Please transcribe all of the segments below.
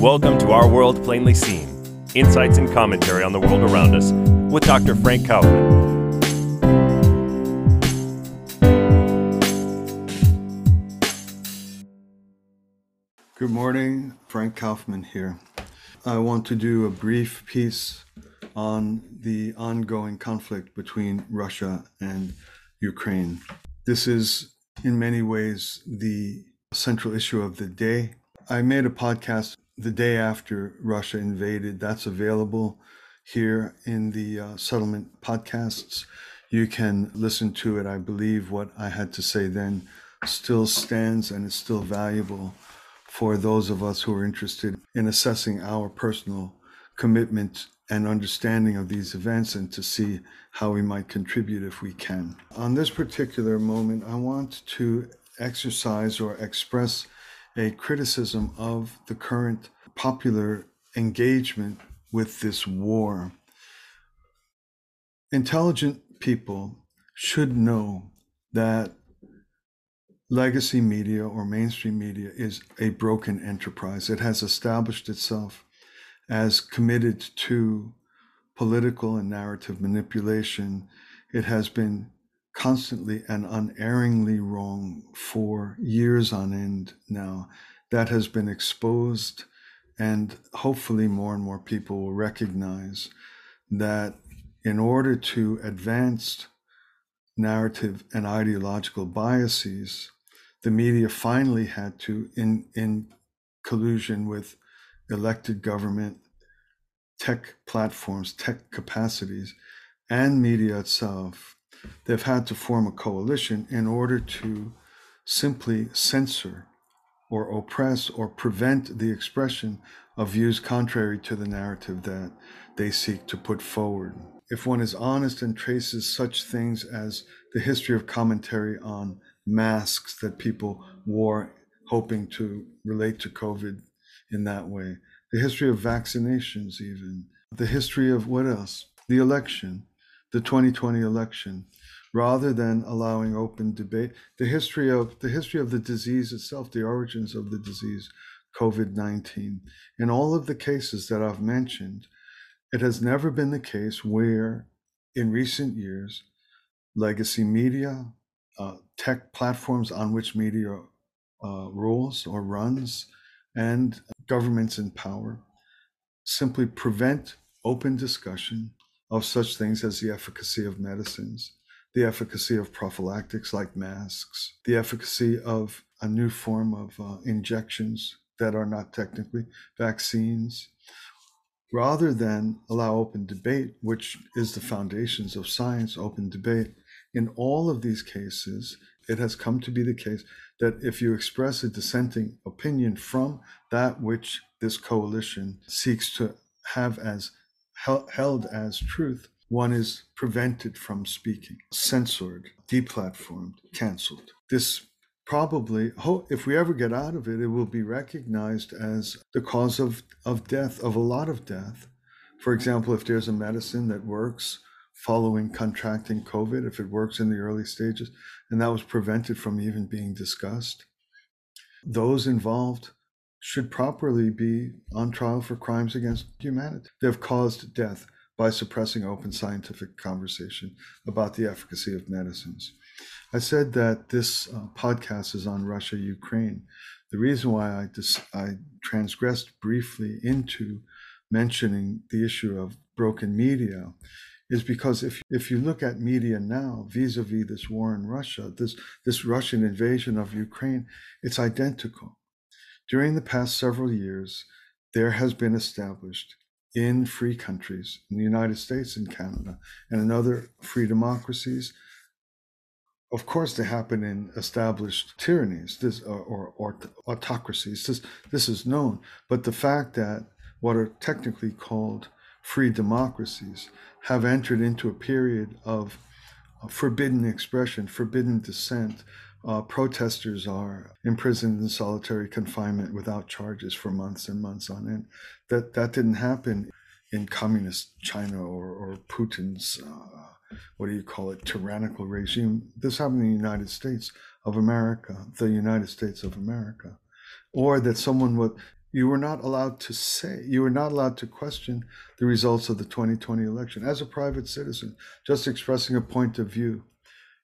Welcome to Our World Plainly Seen insights and commentary on the world around us with Dr. Frank Kaufman. Good morning, Frank Kaufman here. I want to do a brief piece on the ongoing conflict between Russia and Ukraine. This is, in many ways, the central issue of the day. I made a podcast the day after Russia invaded. That's available here in the uh, settlement podcasts. You can listen to it. I believe what I had to say then still stands and is still valuable for those of us who are interested in assessing our personal commitment and understanding of these events and to see how we might contribute if we can. On this particular moment, I want to exercise or express a criticism of the current popular engagement with this war. Intelligent people should know that legacy media or mainstream media is a broken enterprise. It has established itself as committed to political and narrative manipulation. It has been constantly and unerringly wrong for years on end now. That has been exposed, and hopefully, more and more people will recognize that in order to advance narrative and ideological biases, the media finally had to, in, in collusion with elected government, tech platforms, tech capacities, and media itself, they've had to form a coalition in order to simply censor or oppress or prevent the expression of views contrary to the narrative that they seek to put forward. If one is honest and traces such things as the history of commentary on masks that people wore hoping to relate to COVID in that way, the history of vaccinations, even the history of what else? The election, the 2020 election, rather than allowing open debate, the history of the history of the disease itself, the origins of the disease, COVID-19. In all of the cases that I've mentioned, it has never been the case where, in recent years, legacy media, uh, tech platforms on which media uh, rules or runs, and governments in power simply prevent open discussion of such things as the efficacy of medicines, the efficacy of prophylactics like masks, the efficacy of a new form of uh, injections that are not technically vaccines, rather than allow open debate, which is the foundations of science, open debate. In all of these cases, it has come to be the case that if you express a dissenting opinion from that which this coalition seeks to have as held as truth, one is prevented from speaking, censored, deplatformed, canceled. This probably, if we ever get out of it, it will be recognized as the cause of, of death, of a lot of death. For example, if there's a medicine that works following contracting COVID, if it works in the early stages, and that was prevented from even being discussed, those involved should properly be on trial for crimes against humanity. They've caused death by suppressing open scientific conversation about the efficacy of medicines. I said that this uh, podcast is on Russia Ukraine. The reason why I, dis- I transgressed briefly into mentioning the issue of broken media is because if if you look at media now vis-a-vis this war in Russia, this this Russian invasion of Ukraine, it's identical. During the past several years, there has been established in free countries, in the United States and Canada, and in other free democracies. Of course, they happen in established tyrannies this, or, or, or autocracies. This, this is known. But the fact that what are technically called free democracies have entered into a period of forbidden expression, forbidden dissent. Uh, protesters are imprisoned in solitary confinement without charges for months and months on end. That that didn't happen in communist China or, or Putin's uh, what do you call it tyrannical regime. This happened in the United States of America, the United States of America, or that someone would You were not allowed to say, you were not allowed to question the results of the 2020 election. As a private citizen, just expressing a point of view,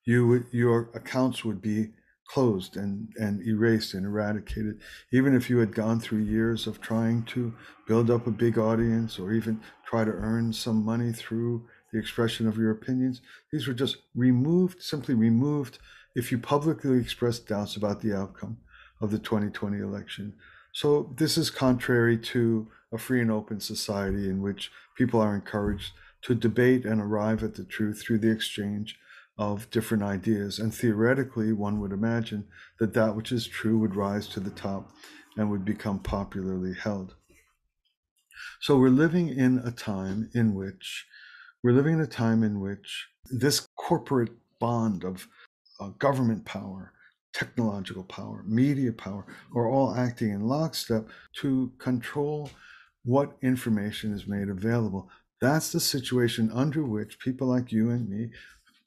you your accounts would be closed and, and erased and eradicated. Even if you had gone through years of trying to build up a big audience or even try to earn some money through the expression of your opinions, these were just removed, simply removed if you publicly expressed doubts about the outcome of the 2020 election. So this is contrary to a free and open society in which people are encouraged to debate and arrive at the truth through the exchange of different ideas. And theoretically, one would imagine that that which is true would rise to the top and would become popularly held. So we're living in a time in which we're living in a time in which this corporate bond of uh, government power, technological power, media power are all acting in lockstep to control what information is made available. That's the situation under which people like you and me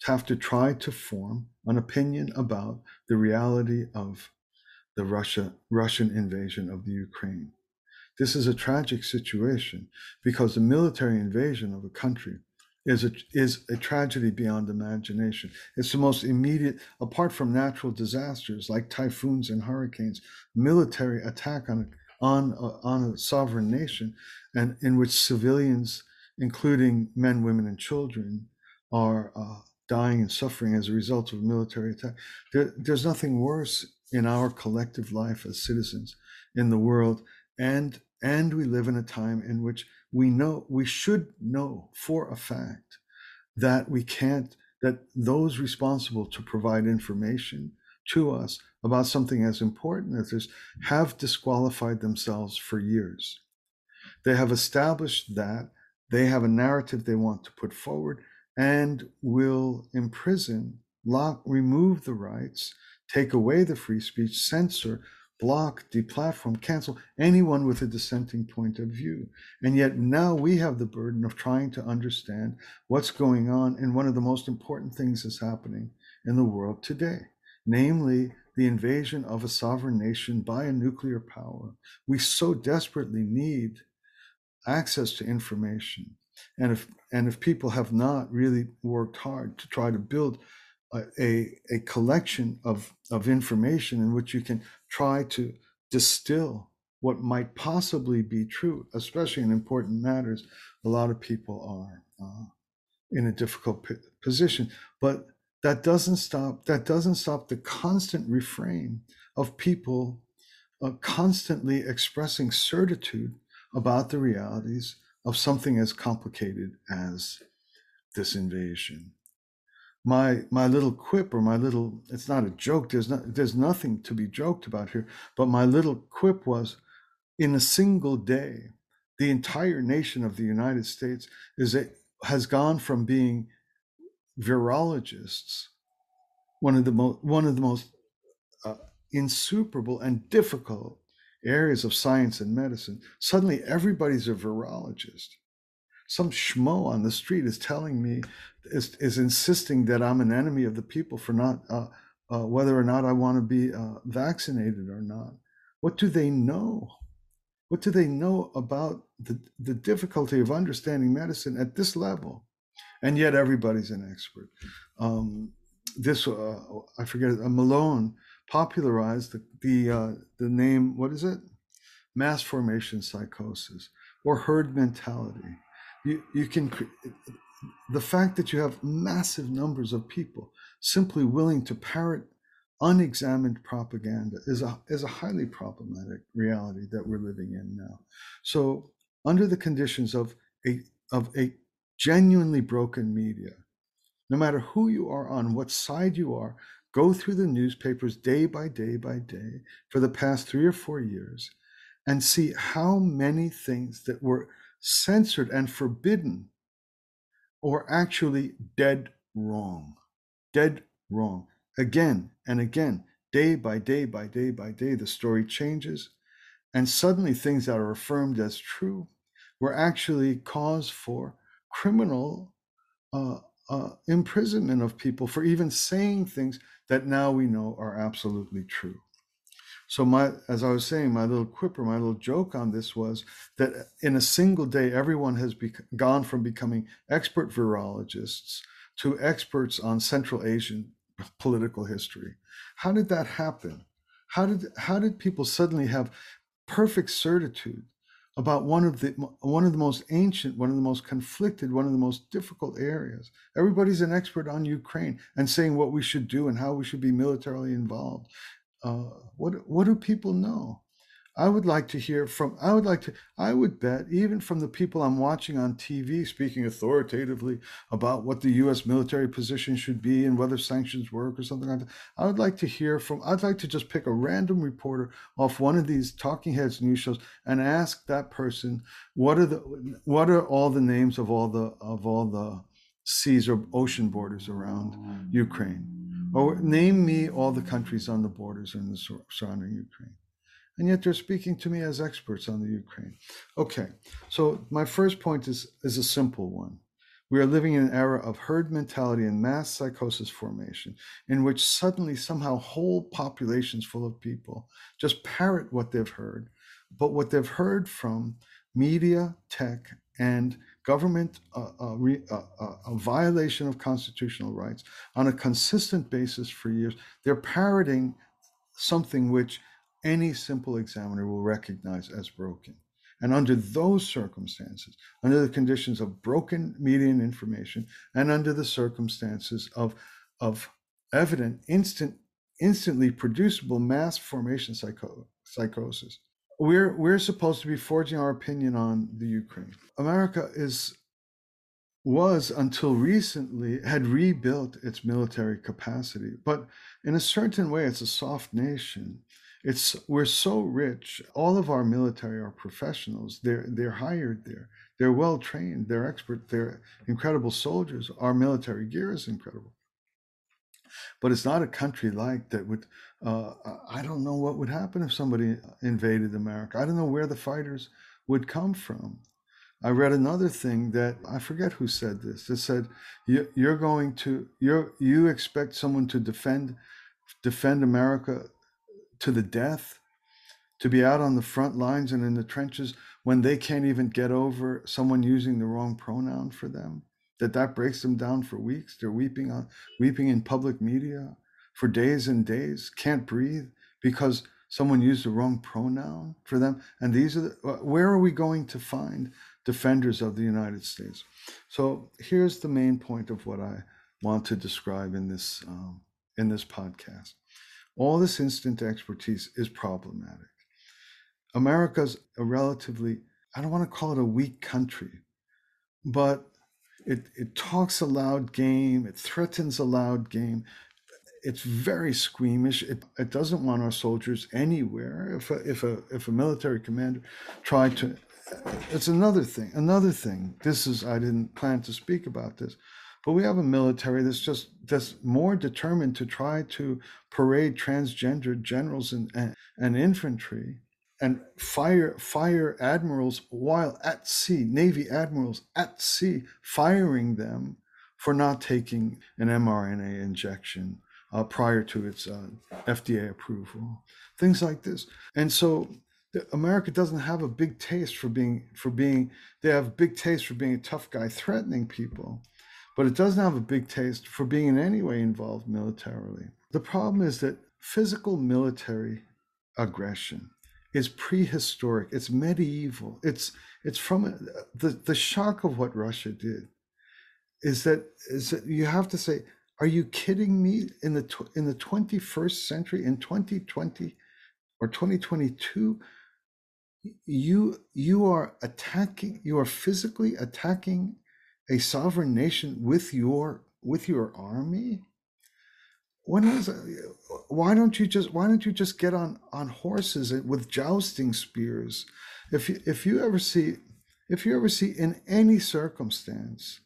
have to try to form an opinion about the reality of the Russia Russian invasion of the Ukraine. This is a tragic situation because the military invasion of a country is a, is a tragedy beyond imagination. It's the most immediate, apart from natural disasters like typhoons and hurricanes, military attack on a, on a, on a sovereign nation, and in which civilians, including men, women, and children, are uh, dying and suffering as a result of a military attack. There, there's nothing worse in our collective life as citizens in the world, and and we live in a time in which we know we should know for a fact that we can't that those responsible to provide information to us about something as important as this have disqualified themselves for years they have established that they have a narrative they want to put forward and will imprison lock remove the rights take away the free speech censor block, deplatform, cancel anyone with a dissenting point of view. And yet now we have the burden of trying to understand what's going on and one of the most important things that's happening in the world today, namely the invasion of a sovereign nation by a nuclear power. We so desperately need access to information. And if and if people have not really worked hard to try to build a, a collection of, of information in which you can try to distill what might possibly be true, especially in important matters. A lot of people are uh, in a difficult position, but that doesn't stop. That doesn't stop the constant refrain of people uh, constantly expressing certitude about the realities of something as complicated as this invasion. My my little quip or my little it's not a joke there's not there's nothing to be joked about here but my little quip was in a single day the entire nation of the united states is a, has gone from being virologists one of the most one of the most uh, insuperable and difficult areas of science and medicine suddenly everybody's a virologist some schmo on the street is telling me is, is insisting that I'm an enemy of the people for not uh, uh, whether or not I want to be uh, vaccinated or not. What do they know? What do they know about the, the difficulty of understanding medicine at this level? And yet everybody's an expert. Um, this uh, I forget uh, Malone popularized the the, uh, the name. What is it? Mass formation psychosis or herd mentality you, you can the fact that you have massive numbers of people simply willing to parrot unexamined propaganda is a, is a highly problematic reality that we're living in now. So, under the conditions of a, of a genuinely broken media, no matter who you are on, what side you are, go through the newspapers day by day by day for the past three or four years and see how many things that were censored and forbidden or actually dead wrong. Dead wrong. Again and again, day by day by day by day, the story changes. And suddenly, things that are affirmed as true were actually cause for criminal uh, uh, imprisonment of people for even saying things that now we know are absolutely true. So my, as I was saying, my little quipper, my little joke on this was that in a single day, everyone has gone from becoming expert virologists to experts on Central Asian political history. How did that happen? How did how did people suddenly have perfect certitude about one of the one of the most ancient, one of the most conflicted, one of the most difficult areas? Everybody's an expert on Ukraine and saying what we should do and how we should be militarily involved. Uh, what what do people know? I would like to hear from, I would like to, I would bet, even from the people I'm watching on TV speaking authoritatively about what the US military position should be and whether sanctions work or something like that. I would like to hear from, I'd like to just pick a random reporter off one of these talking heads news shows and ask that person, what are the, what are all the names of all the, of all the seas or ocean borders around mm. Ukraine? Or name me all the countries on the borders in the surrounding Ukraine and yet they're speaking to me as experts on the Ukraine. Okay, so my first point is, is a simple one. We are living in an era of herd mentality and mass psychosis formation, in which suddenly, somehow, whole populations full of people just parrot what they've heard, but what they've heard from media, tech, and government, uh, uh, uh, uh a violation of constitutional rights on a consistent basis for years. They're parroting something which any simple examiner will recognize as broken. And under those circumstances, under the conditions of broken median information, and under the circumstances of, of evident, instant, instantly producible mass formation psycho- psychosis, we're, we're supposed to be forging our opinion on the Ukraine. America is was until recently had rebuilt its military capacity but in a certain way it's a soft nation it's we're so rich. All of our military are professionals. They're they're hired there. They're well trained. They're expert. They're incredible soldiers. Our military gear is incredible. But it's not a country like that would uh, i don't know what would happen if somebody invaded america. I don't know where the fighters would come from. I read another thing that i forget who said this that said you, you're going to you you expect someone to defend defend america to the death, to be out on the front lines and in the trenches when they can't even get over someone using the wrong pronoun for them, that that breaks them down for weeks. They're weeping on weeping in public media for days and days, can't breathe because someone used the wrong pronoun for them. And these are the, where are we going to find defenders of the United States? So here's the main point of what I want to describe in this um, in this podcast. All this instant expertise is problematic. America's a relatively, I don't want to call it a weak country, but it, it talks a loud game, it threatens a loud game. It's very squeamish. It, it doesn't want our soldiers anywhere. If a, if a if a military commander tried to, it's another thing. Another thing. This is I didn't plan to speak about this, but we have a military that's just that's more determined to try to parade transgender generals and, and, and infantry and fire fire admirals while at sea, Navy admirals at sea, firing them for not taking an mRNA injection uh, prior to its uh, FDA approval, things like this. And so America doesn't have a big taste for being for being. They have big taste for being a tough guy threatening people but it doesn't have a big taste for being in any way involved militarily. The problem is that physical military aggression is prehistoric, it's medieval, it's it's from the, the shock of what Russia did is that is that you have to say, are you kidding me? In the in the 21st century, in 2020 or 2022, you you are attacking, you are physically attacking a sovereign nation with your with your army? When was uh, why don't you just why don't you just get on on horses with jousting spears? If you if you ever see if you ever see in any circumstance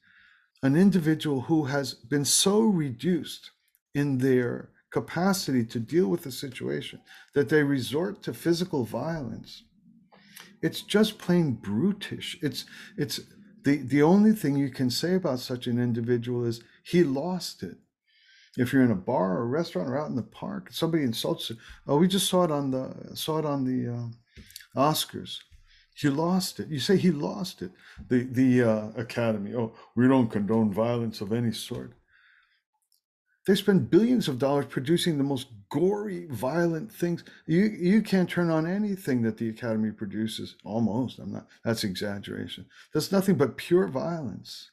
an individual who has been so reduced in their capacity to deal with the situation that they resort to physical violence it's just plain brutish. It's it's the, the only thing you can say about such an individual is he lost it. If you're in a bar or a restaurant or out in the park, somebody insults you. Oh, we just saw it on the saw it on the uh, Oscars. He lost it. You say he lost it. The the uh, Academy. Oh, we don't condone violence of any sort. They spend billions of dollars producing the most gory, violent things. You you can't turn on anything that the Academy produces. Almost. I'm not. That's exaggeration. That's nothing but pure violence.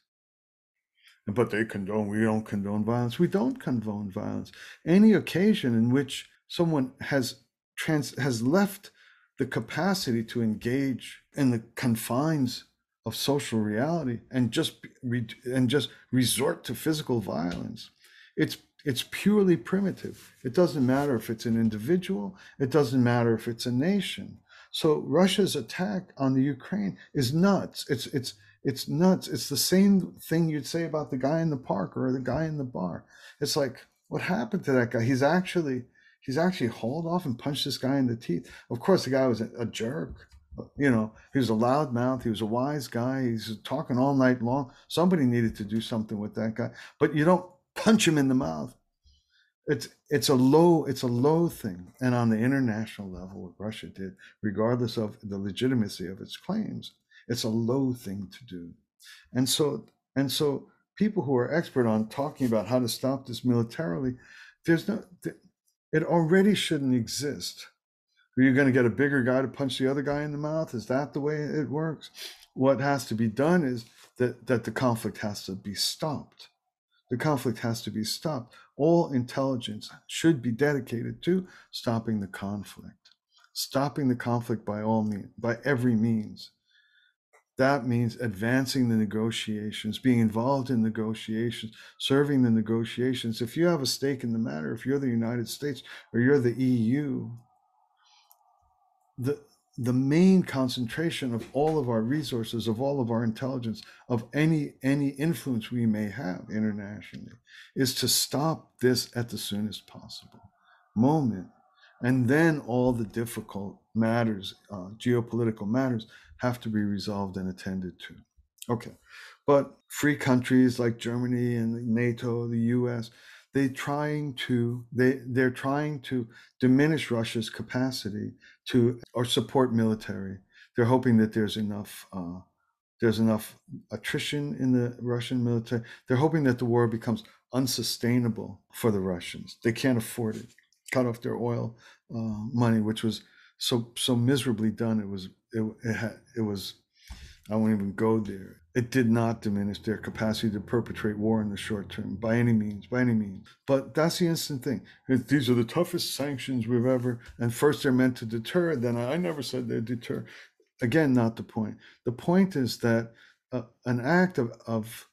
But they condone. We don't condone violence. We don't condone violence. Any occasion in which someone has trans has left the capacity to engage in the confines of social reality and just re, and just resort to physical violence it's it's purely primitive it doesn't matter if it's an individual it doesn't matter if it's a nation so russia's attack on the ukraine is nuts it's it's it's nuts it's the same thing you'd say about the guy in the park or the guy in the bar it's like what happened to that guy he's actually he's actually hauled off and punched this guy in the teeth. Of course, the guy was a, a jerk. You know, he was a loud mouth. He was a wise guy. He's talking all night long. Somebody needed to do something with that guy, but you don't punch him in the mouth. It's it's a low it's a low thing, and on the international level, what Russia did, regardless of the legitimacy of its claims, it's a low thing to do, and so and so people who are expert on talking about how to stop this militarily, there's no it already shouldn't exist. Are you going to get a bigger guy to punch the other guy in the mouth? Is that the way it works? What has to be done is that, that the conflict has to be stopped. The conflict has to be stopped. All intelligence should be dedicated to stopping the conflict, stopping the conflict by all means, by every means. That means advancing the negotiations, being involved in negotiations, serving the negotiations. If you have a stake in the matter, if you're the United States or you're the EU, the the main concentration of all of our resources, of all of our intelligence, of any any influence we may have internationally, is to stop this at the soonest possible moment, and then all the difficult matters, uh, geopolitical matters, have to be resolved and attended to. Okay. But free countries like Germany and NATO, the US, they trying to they they're trying to diminish Russia's capacity to or support military. They're hoping that there's enough uh, there's enough attrition in the Russian military. They're hoping that the war becomes unsustainable for the Russians. They can't afford it. Cut off their oil uh, money, which was so so miserably done. It was it it, had, it was I won't even go there. It did not diminish their capacity to perpetrate war in the short term by any means, by any means. But that's the instant thing. These are the toughest sanctions we've ever. And first they're meant to deter. Then I, never said they'd deter. Again, not the point. The point is that uh, an act of, of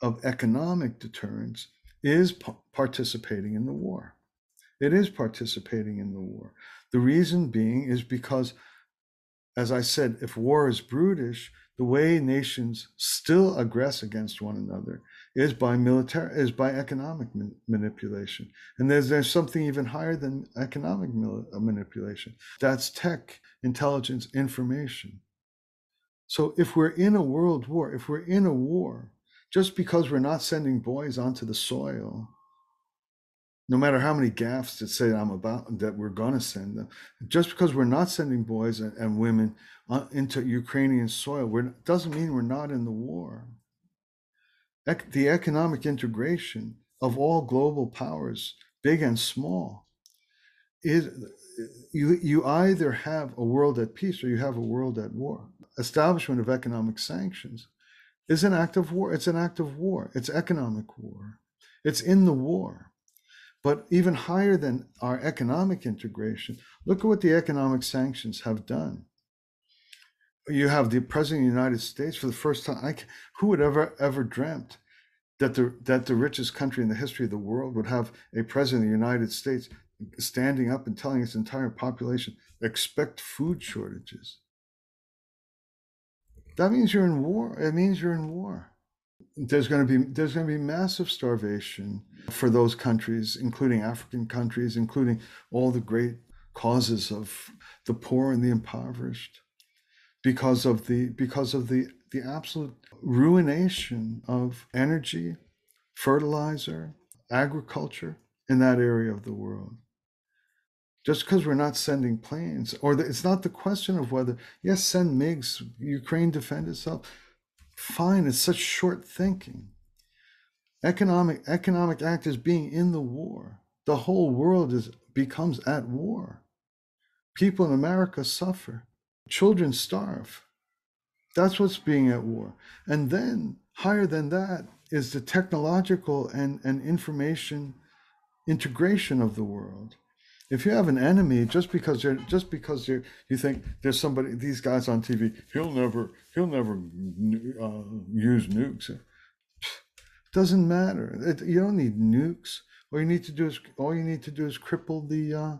of economic deterrence is p- participating in the war. It is participating in the war. The reason being is because as I said, if war is brutish, the way nations still aggress against one another is by military is by economic manipulation. And there's there's something even higher than economic uh, manipulation. That's tech intelligence information. So if we're in a world war if we're in a war just because we're not sending boys onto the soil no matter how many gaffes that say I'm about that we're going to send them, just because we're not sending boys and, and women uh, into Ukrainian soil, we're, doesn't mean we're not in the war. Ec- the economic integration of all global powers, big and small, is you you either have a world at peace or you have a world at war. Establishment of economic sanctions is an act of war. It's an act of war. It's economic war. It's in the war. But even higher than our economic integration, look at what the economic sanctions have done. You have the president of the United States for the first time. I, who would ever ever dreamt that the that the richest country in the history of the world would have a president of the United States standing up and telling its entire population expect food shortages. That means you're in war. It means you're in war there's going to be there's going to be massive starvation for those countries including african countries including all the great causes of the poor and the impoverished because of the because of the the absolute ruination of energy fertilizer agriculture in that area of the world. Just because we're not sending planes, or the, it's not the question of whether, yes, send MiGs, Ukraine defend itself. Fine, it's such short thinking. Economic economic actors being in the war. The whole world is becomes at war. People in America suffer. Children starve. That's what's being at war. And then, higher than that, is the technological and, and information integration of the world. If you have an enemy, just because you're just because you you think there's somebody, these guys on TV, he'll never he'll never uh, use nukes. Doesn't matter. It, you don't need nukes. All you need to do is all you need to do is cripple the uh,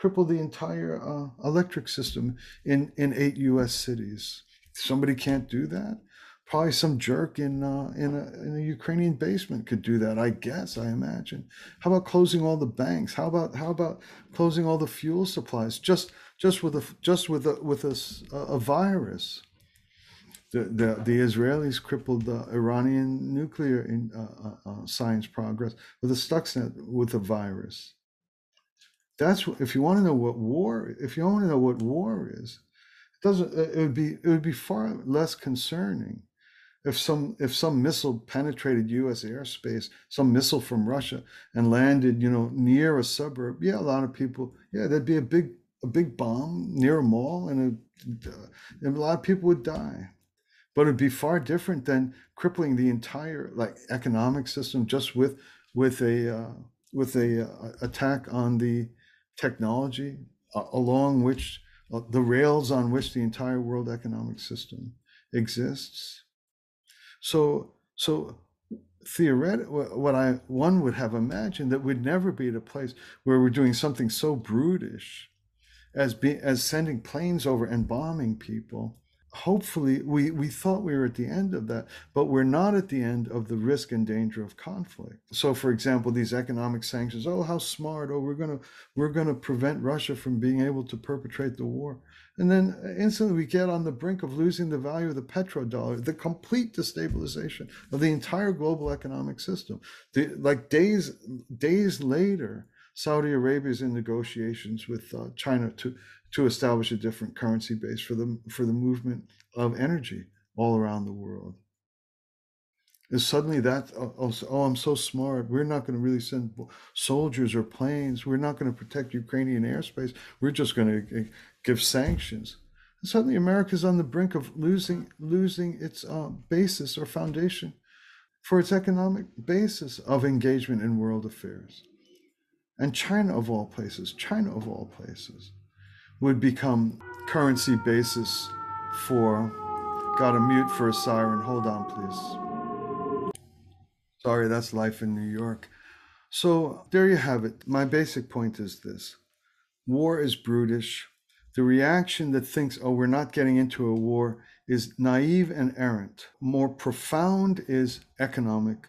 cripple the entire uh, electric system in in eight U.S. cities. Somebody can't do that. Probably some jerk in uh, in a in a Ukrainian basement could do that. I guess. I imagine. How about closing all the banks? How about how about closing all the fuel supplies? Just just with a just with a with a, a virus. The, the, the Israelis crippled the Iranian nuclear in, uh, uh, uh science progress with a Stuxnet with a virus. That's if you want to know what war. If you want to know what war is, it doesn't. It would be it would be far less concerning if some if some missile penetrated U.S. airspace, some missile from Russia, and landed, you know, near a suburb. Yeah, a lot of people. Yeah, there'd be a big a big bomb near a mall, and a, and a lot of people would die. But it'd be far different than crippling the entire like economic system just with with a uh, with a uh, attack on the technology uh, along which uh, the rails on which the entire world economic system exists. So, so theoretically, what I one would have imagined that we'd never be at a place where we're doing something so brutish as be, as sending planes over and bombing people. Hopefully we we thought we were at the end of that but we're not at the end of the risk and danger of conflict. So for example these economic sanctions oh how smart. Oh we're to we're going to prevent russia from being able to perpetrate the war and then instantly we get on the brink of losing the value of the petrodollar the complete destabilization of the entire global economic system the, like days days later saudi arabia is in negotiations with uh, china to to establish a different currency base for the for the movement of energy all around the world. Is suddenly that oh, oh, oh, I'm so smart. We're not going to really send soldiers or planes. We're not going to protect Ukrainian airspace. We're just going to eh, give sanctions. And suddenly, America is on the brink of losing losing its uh, basis or foundation for its economic basis of engagement in world affairs. And China, of all places, China of all places, would become currency basis for. Got a mute for a siren. Hold on, please. Sorry, that's life in New York. So there you have it. My basic point is this war is brutish. The reaction that thinks, oh, we're not getting into a war is naive and errant. More profound is economic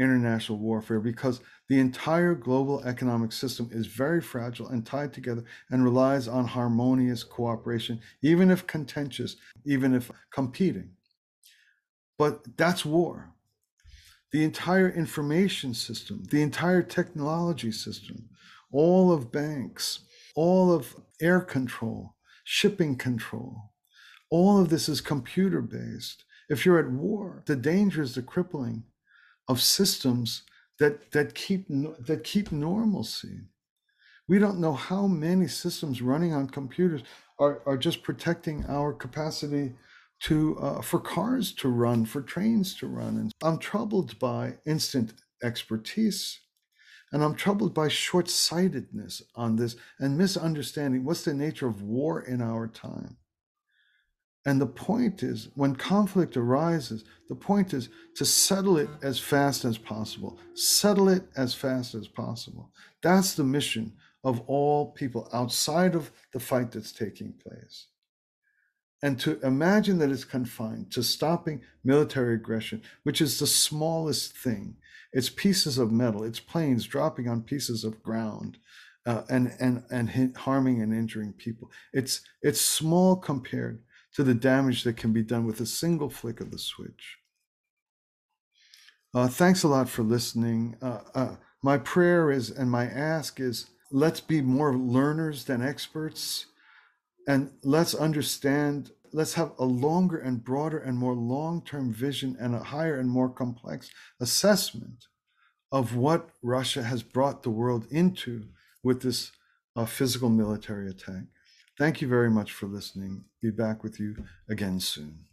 international warfare because the entire global economic system is very fragile and tied together and relies on harmonious cooperation, even if contentious, even if competing. But that's war. The entire information system, the entire technology system, all of banks, all of air control, shipping control, all of this is computer based. If you're at war, the danger is the crippling of systems that that keep that keep normalcy. We don't know how many systems running on computers are, are just protecting our capacity to uh, for cars to run, for trains to run. And I'm troubled by instant expertise, and I'm troubled by short-sightedness on this and misunderstanding what's the nature of war in our time. And the point is, when conflict arises, the point is to settle it as fast as possible. Settle it as fast as possible. That's the mission of all people outside of the fight that's taking place. And to imagine that it's confined to stopping military aggression, which is the smallest thing. It's pieces of metal, it's planes dropping on pieces of ground. Uh, and and and harming and injuring people. It's it's small compared to the damage that can be done with a single flick of the switch. Uh, thanks a lot for listening. Uh, uh, my prayer is and my ask is let's be more learners than experts and let's understand let's have a longer and broader and more long-term vision and a higher and more complex assessment of what russia has brought the world into with this uh, physical military attack. Thank you very much for listening. Be back with you again soon